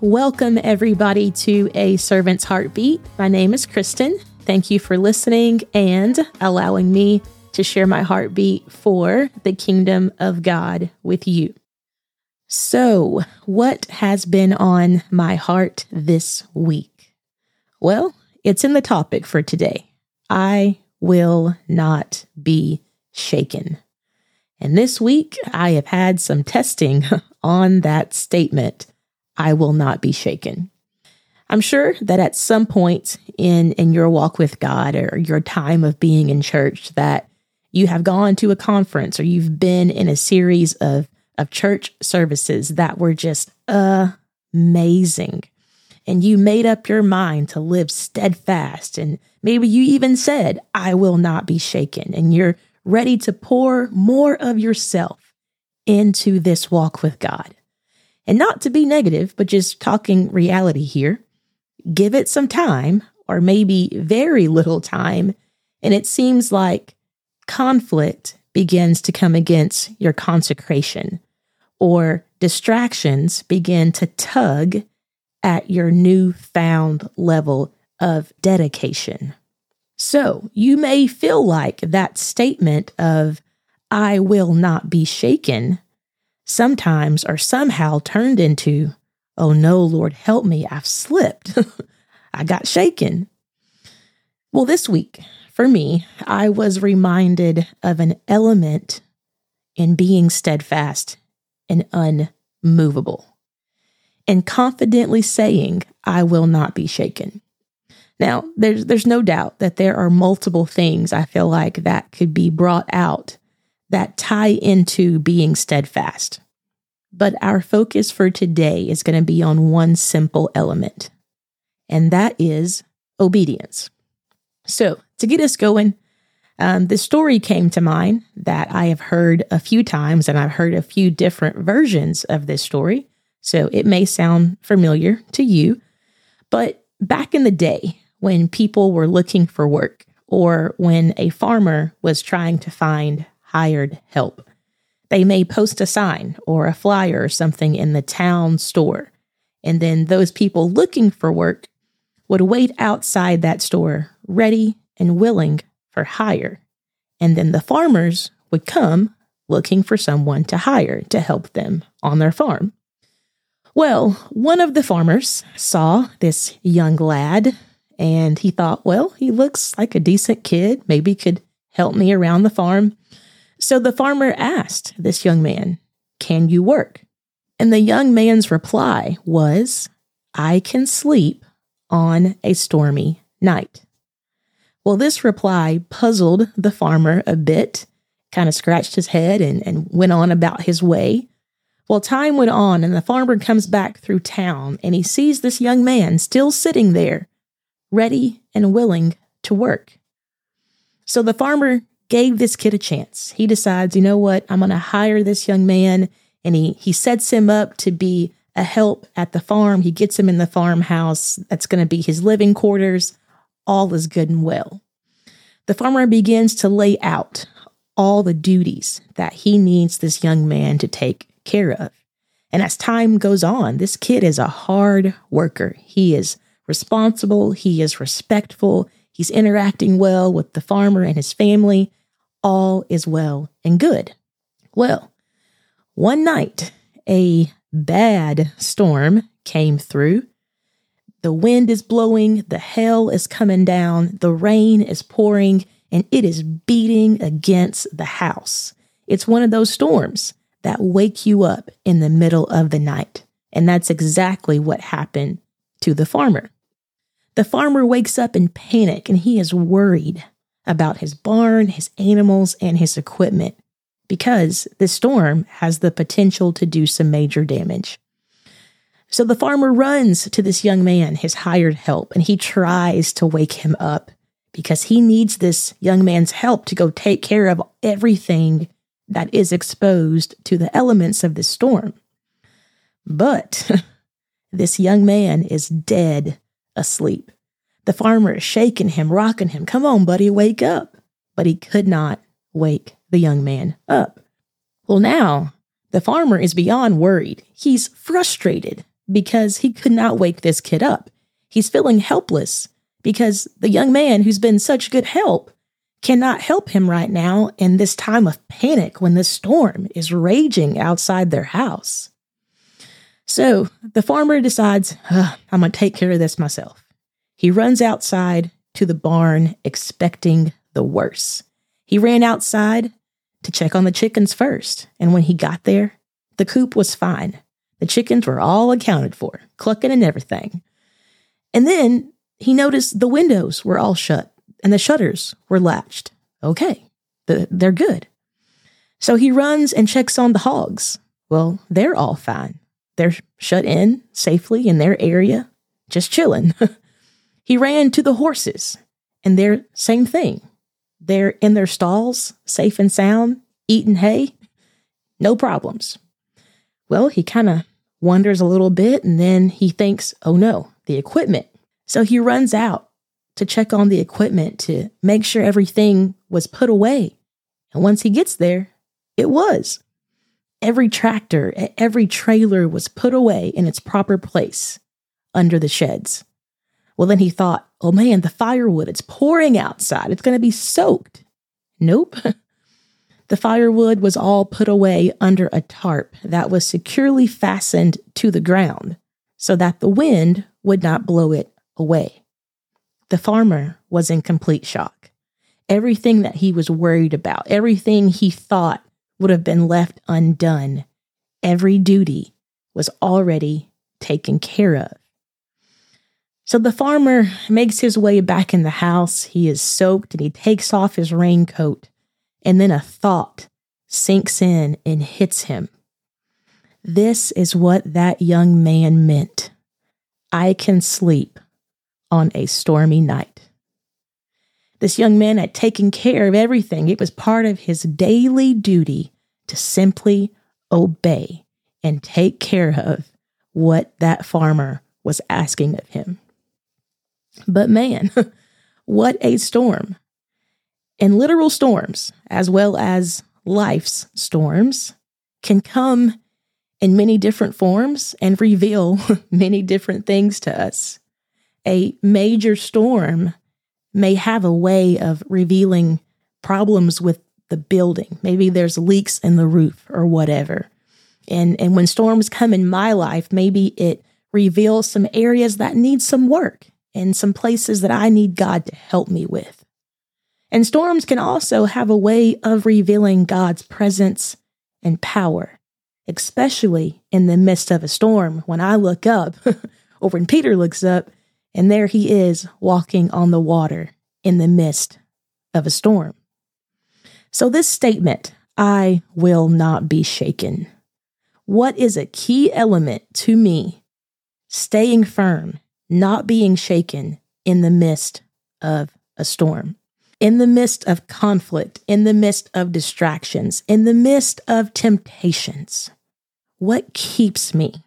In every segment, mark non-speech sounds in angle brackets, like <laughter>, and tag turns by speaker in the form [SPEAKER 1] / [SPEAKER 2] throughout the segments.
[SPEAKER 1] Welcome, everybody, to A Servant's Heartbeat. My name is Kristen. Thank you for listening and allowing me to share my heartbeat for the kingdom of God with you. So, what has been on my heart this week? Well, it's in the topic for today. I will not be shaken. And this week, I have had some testing <laughs> on that statement. I will not be shaken. I'm sure that at some point in, in your walk with God or your time of being in church that you have gone to a conference or you've been in a series of, of church services that were just amazing. And you made up your mind to live steadfast. And maybe you even said, I will not be shaken. And you're ready to pour more of yourself into this walk with God. And not to be negative, but just talking reality here. Give it some time, or maybe very little time, and it seems like conflict begins to come against your consecration, or distractions begin to tug at your newfound level of dedication. So you may feel like that statement of, I will not be shaken sometimes are somehow turned into, oh no, Lord, help me, I've slipped. <laughs> I got shaken. Well, this week, for me, I was reminded of an element in being steadfast and unmovable, and confidently saying, I will not be shaken. Now, there's, there's no doubt that there are multiple things I feel like that could be brought out that tie into being steadfast. But our focus for today is going to be on one simple element, and that is obedience. So, to get us going, um, the story came to mind that I have heard a few times, and I've heard a few different versions of this story. So, it may sound familiar to you. But back in the day, when people were looking for work, or when a farmer was trying to find hired help. They may post a sign or a flyer or something in the town store. And then those people looking for work would wait outside that store, ready and willing for hire. And then the farmers would come looking for someone to hire to help them on their farm. Well, one of the farmers saw this young lad and he thought, well, he looks like a decent kid, maybe could help me around the farm. So the farmer asked this young man, Can you work? And the young man's reply was, I can sleep on a stormy night. Well, this reply puzzled the farmer a bit, kind of scratched his head and, and went on about his way. Well, time went on, and the farmer comes back through town and he sees this young man still sitting there, ready and willing to work. So the farmer gave this kid a chance. He decides, you know what, I'm going to hire this young man, and he he sets him up to be a help at the farm. He gets him in the farmhouse. That's going to be his living quarters. All is good and well. The farmer begins to lay out all the duties that he needs this young man to take care of. And as time goes on, this kid is a hard worker. He is responsible, he is respectful, he's interacting well with the farmer and his family all is well and good. Well, one night, a bad storm came through. The wind is blowing, the hail is coming down, the rain is pouring, and it is beating against the house. It's one of those storms that wake you up in the middle of the night. And that's exactly what happened to the farmer. The farmer wakes up in panic and he is worried about his barn, his animals, and his equipment because the storm has the potential to do some major damage. So the farmer runs to this young man, his hired help, and he tries to wake him up because he needs this young man's help to go take care of everything that is exposed to the elements of the storm. But <laughs> this young man is dead asleep. The farmer is shaking him, rocking him. Come on, buddy, wake up. But he could not wake the young man up. Well, now the farmer is beyond worried. He's frustrated because he could not wake this kid up. He's feeling helpless because the young man who's been such good help cannot help him right now in this time of panic when the storm is raging outside their house. So the farmer decides, I'm going to take care of this myself. He runs outside to the barn expecting the worst. He ran outside to check on the chickens first, and when he got there, the coop was fine. The chickens were all accounted for, clucking and everything. And then he noticed the windows were all shut and the shutters were latched. Okay, the, they're good. So he runs and checks on the hogs. Well, they're all fine. They're shut in safely in their area, just chilling. <laughs> he ran to the horses, and they're same thing. They're in their stalls, safe and sound, eating hay, no problems. Well, he kind of wonders a little bit, and then he thinks, oh no, the equipment. So he runs out to check on the equipment to make sure everything was put away. And once he gets there, it was. Every tractor, every trailer was put away in its proper place under the sheds. Well, then he thought, oh man, the firewood, it's pouring outside. It's going to be soaked. Nope. <laughs> the firewood was all put away under a tarp that was securely fastened to the ground so that the wind would not blow it away. The farmer was in complete shock. Everything that he was worried about, everything he thought would have been left undone, every duty was already taken care of. So the farmer makes his way back in the house. He is soaked and he takes off his raincoat. And then a thought sinks in and hits him. This is what that young man meant. I can sleep on a stormy night. This young man had taken care of everything. It was part of his daily duty to simply obey and take care of what that farmer was asking of him. But man, <laughs> what a storm. And literal storms, as well as life's storms, can come in many different forms and reveal <laughs> many different things to us a major storm may have a way of revealing problems with the building. Maybe there's leaks in the roof or whatever. And and when storms come in my life, maybe it reveals some areas that need some work and some places that I need God to help me with. And storms can also have a way of revealing God's presence and power, especially in the midst of a storm. When I look up, <laughs> or when Peter looks up, and there he is walking on the water in the midst of a storm. So, this statement, I will not be shaken. What is a key element to me staying firm, not being shaken in the midst of a storm? in the midst of conflict, in the midst of distractions, in the midst of temptations? What keeps me?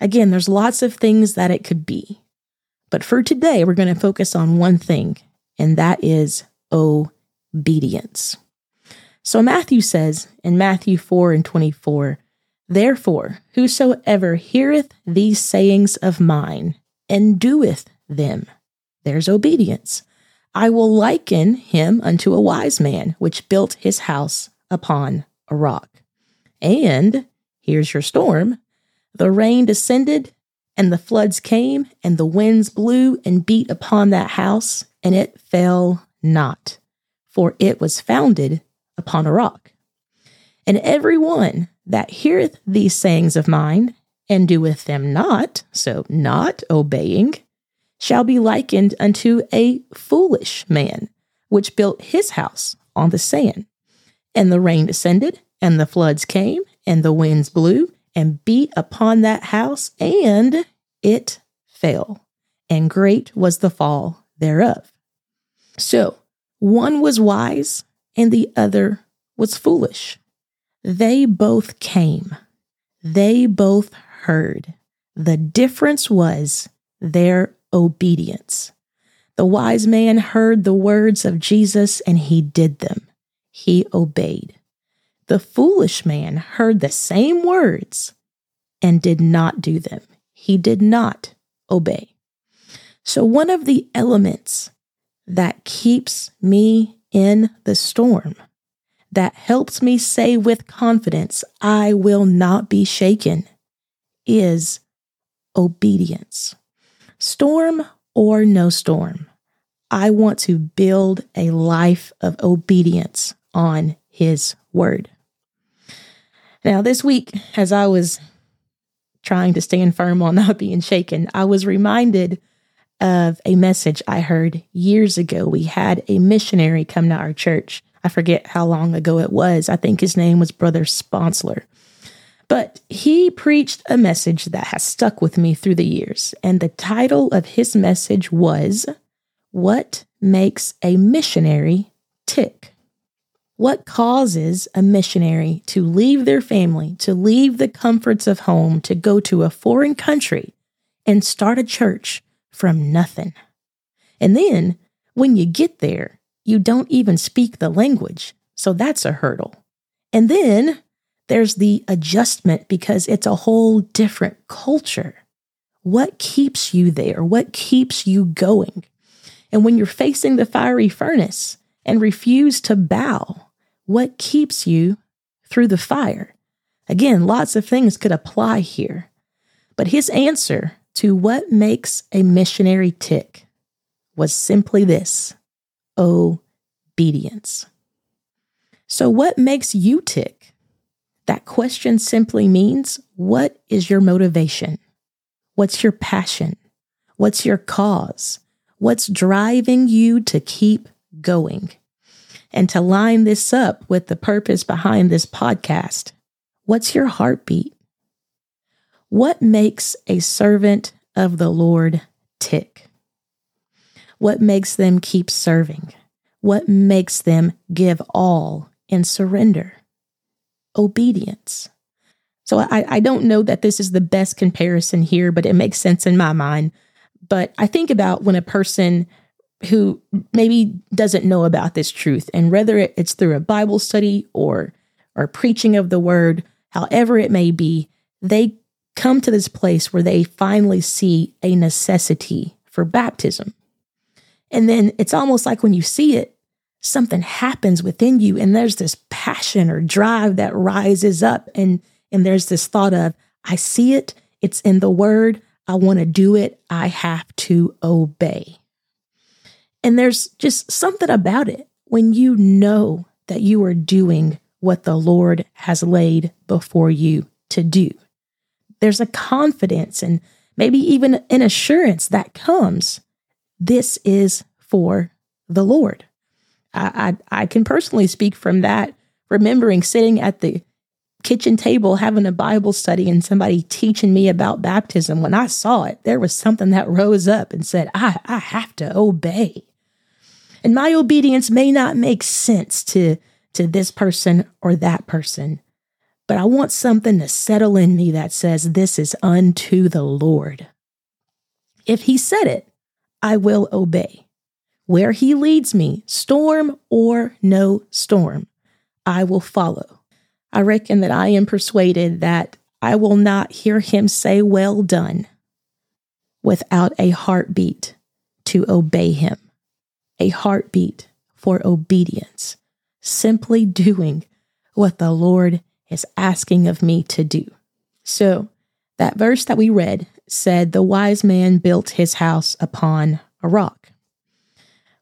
[SPEAKER 1] Again, there's lots of things that it could be. But for today, we're going to focus on one thing, and that is obedience. So Matthew says in Matthew 4 and 24, Therefore, whosoever heareth these sayings of mine and doeth them, there's obedience. I will liken him unto a wise man which built his house upon a rock. And here's your storm the rain descended, and the floods came, and the winds blew and beat upon that house, and it fell not, for it was founded upon a rock. And every one that heareth these sayings of mine, and doeth them not, so not obeying, shall be likened unto a foolish man, which built his house on the sand. And the rain descended, and the floods came, and the winds blew, and beat upon that house, and it fell, and great was the fall thereof. So one was wise, and the other was foolish. They both came, they both heard. The difference was their obedience. The wise man heard the words of Jesus and he did them. He obeyed. The foolish man heard the same words and did not do them. he did not obey. So, one of the elements that keeps me in the storm, that helps me say with confidence, I will not be shaken, is obedience. Storm or no storm, I want to build a life of obedience on His word. Now, this week, as I was trying to stand firm on <laughs> not being shaken, I was reminded of a message I heard years ago. We had a missionary come to our church. I forget how long ago it was. I think his name was Brother Sponsler. But he preached a message that has stuck with me through the years. And the title of his message was What Makes a Missionary Tick? What causes a missionary to leave their family, to leave the comforts of home, to go to a foreign country and start a church from nothing? And then when you get there, you don't even speak the language. So that's a hurdle. And then there's the adjustment because it's a whole different culture. What keeps you there? What keeps you going? And when you're facing the fiery furnace and refuse to bow, what keeps you through the fire? Again, lots of things could apply here. But his answer to what makes a missionary tick was simply this obedience. So, what makes you tick? That question simply means what is your motivation? What's your passion? What's your cause? What's driving you to keep going? And to line this up with the purpose behind this podcast, what's your heartbeat? What makes a servant of the Lord tick? What makes them keep serving? What makes them give all and surrender? Obedience. So I, I don't know that this is the best comparison here, but it makes sense in my mind. But I think about when a person who maybe doesn't know about this truth. And whether it's through a bible study or or preaching of the word however it may be they come to this place where they finally see a necessity for baptism. And then it's almost like when you see it something happens within you and there's this passion or drive that rises up and and there's this thought of i see it. It's in the word. I want to do it. I have to obey and there's just something about it when you know that you are doing what the Lord has laid before you to do. There's a confidence and maybe even an assurance that comes. This is for the Lord. I, I, I can personally speak from that, remembering sitting at the kitchen table having a Bible study and somebody teaching me about baptism. When I saw it, there was something that rose up and said, I, I have to obey. And my obedience may not make sense to, to this person or that person, but I want something to settle in me that says, This is unto the Lord. If He said it, I will obey. Where He leads me, storm or no storm, I will follow. I reckon that I am persuaded that I will not hear Him say, Well done, without a heartbeat to obey Him a heartbeat for obedience, simply doing what the Lord is asking of me to do. So, that verse that we read said, The wise man built his house upon a rock.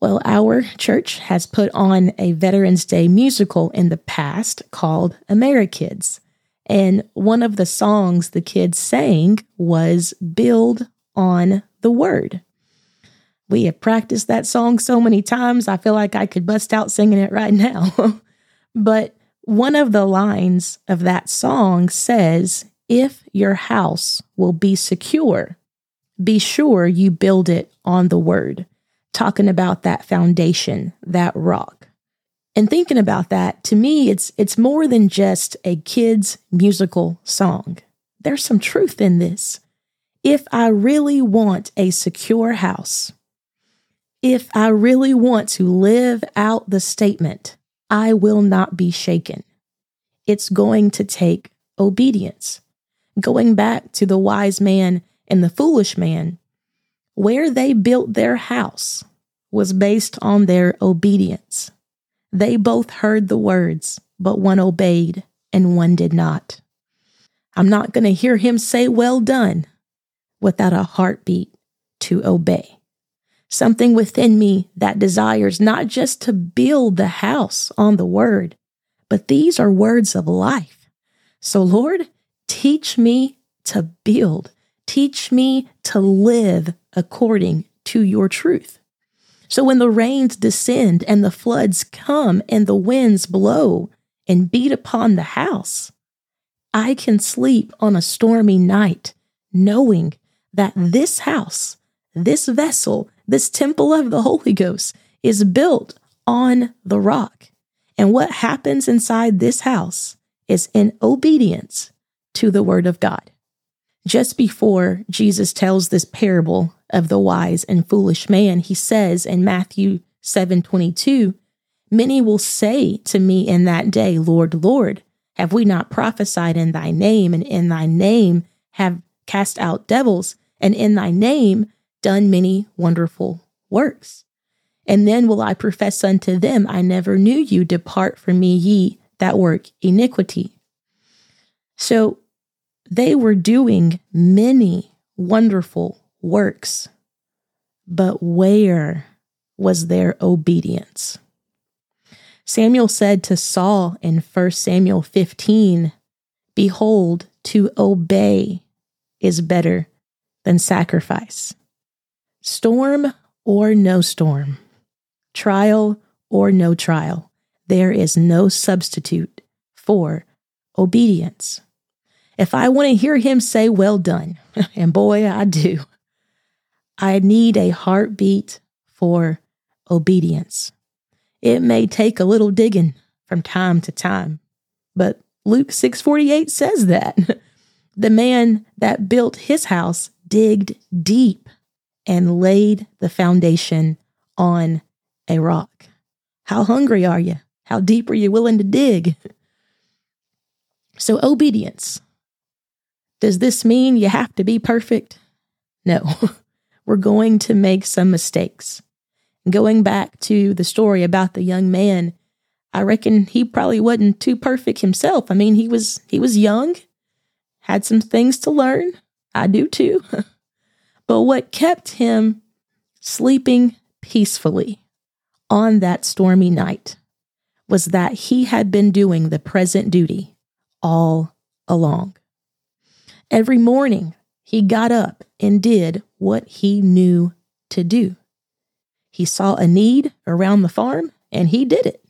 [SPEAKER 1] Well, our church has put on a Veterans Day musical in the past called AmeriKids. And one of the songs the kids sang was Build on the Word. We have practiced that song so many times, I feel like I could bust out singing it right now. <laughs> but one of the lines of that song says, If your house will be secure, be sure you build it on the word, talking about that foundation, that rock. And thinking about that, to me, it's it's more than just a kid's musical song. There's some truth in this. If I really want a secure house, if I really want to live out the statement, I will not be shaken, it's going to take obedience. Going back to the wise man and the foolish man, where they built their house was based on their obedience. They both heard the words, but one obeyed and one did not. I'm not going to hear him say, Well done, without a heartbeat to obey. Something within me that desires not just to build the house on the word, but these are words of life. So, Lord, teach me to build, teach me to live according to your truth. So when the rains descend and the floods come and the winds blow and beat upon the house, I can sleep on a stormy night knowing that this house, this vessel, this temple of the Holy Ghost is built on the rock. And what happens inside this house is in obedience to the word of God. Just before Jesus tells this parable of the wise and foolish man, he says in Matthew 7:22, Many will say to me in that day, Lord, Lord, have we not prophesied in thy name, and in thy name have cast out devils, and in thy name done many wonderful works? And then will I profess unto them, I never knew you, depart from me, ye that work iniquity. So they were doing many wonderful works. But where was their obedience? Samuel said to Saul in 1 Samuel 15, Behold, to obey is better than sacrifice. Storm or no storm, trial or no trial, there is no substitute for obedience. If I want to hear him say, Well done, <laughs> and boy, I do, I need a heartbeat for obedience. It may take a little digging from time to time, but Luke 6:48 says that <laughs> the man that built his house digged deep and laid the foundation on a rock. How hungry are you? How deep are you willing to dig? So, obedience. Does this mean you have to be perfect? No. <laughs> we're going to make some mistakes. Going back to the story about the young man, I reckon he probably wasn't too perfect himself. I mean, he was he was young, had some things to learn. I do too. <laughs> but what kept him sleeping peacefully on that stormy night was that he had been doing the present duty all along. Every morning, he got up and did what he knew to do. He saw a need around the farm and he did it.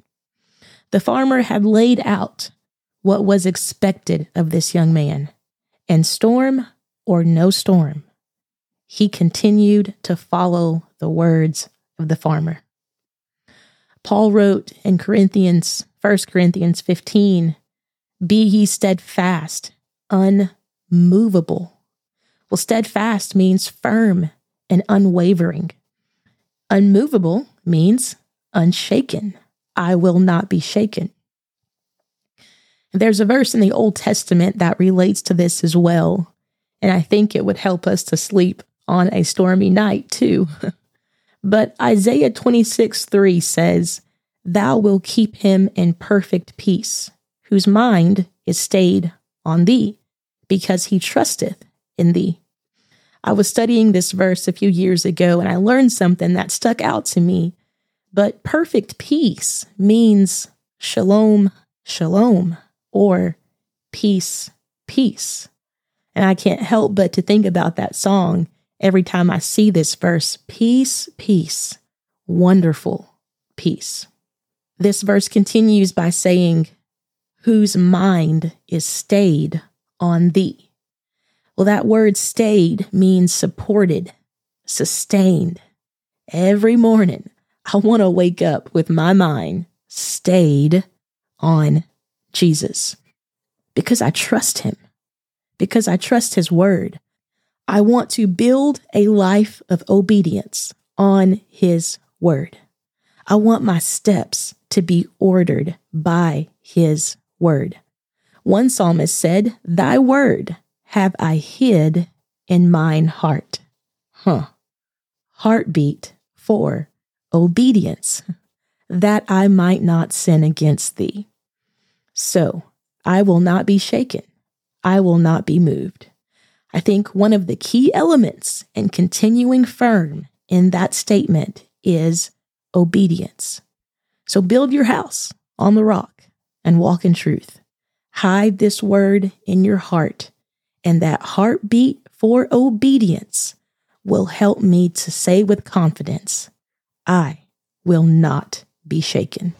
[SPEAKER 1] The farmer had laid out what was expected of this young man, and storm or no storm, he continued to follow the words of the farmer. Paul wrote in Corinthians, 1 Corinthians 15, Be ye steadfast, unmovable well, steadfast means firm and unwavering. Unmovable means unshaken. I will not be shaken. There's a verse in the Old Testament that relates to this as well, and I think it would help us to sleep on a stormy night too. <laughs> but Isaiah 26 3 says, Thou wilt keep him in perfect peace, whose mind is stayed on thee, because he trusteth in thee. I was studying this verse a few years ago and I learned something that stuck out to me. But perfect peace means shalom, shalom, or peace, peace. And I can't help but to think about that song every time I see this verse peace, peace, wonderful peace. This verse continues by saying, Whose mind is stayed on thee. Well, that word stayed means supported, sustained. Every morning, I want to wake up with my mind stayed on Jesus because I trust him, because I trust his word. I want to build a life of obedience on his word. I want my steps to be ordered by his word. One psalmist said, Thy word have I hid in mine heart. Huh. Heartbeat for obedience, that I might not sin against thee. So I will not be shaken. I will not be moved. I think one of the key elements in continuing firm in that statement is obedience. So build your house on the rock and walk in truth. Hide this word in your heart, and that heartbeat for obedience will help me to say with confidence, I will not be shaken.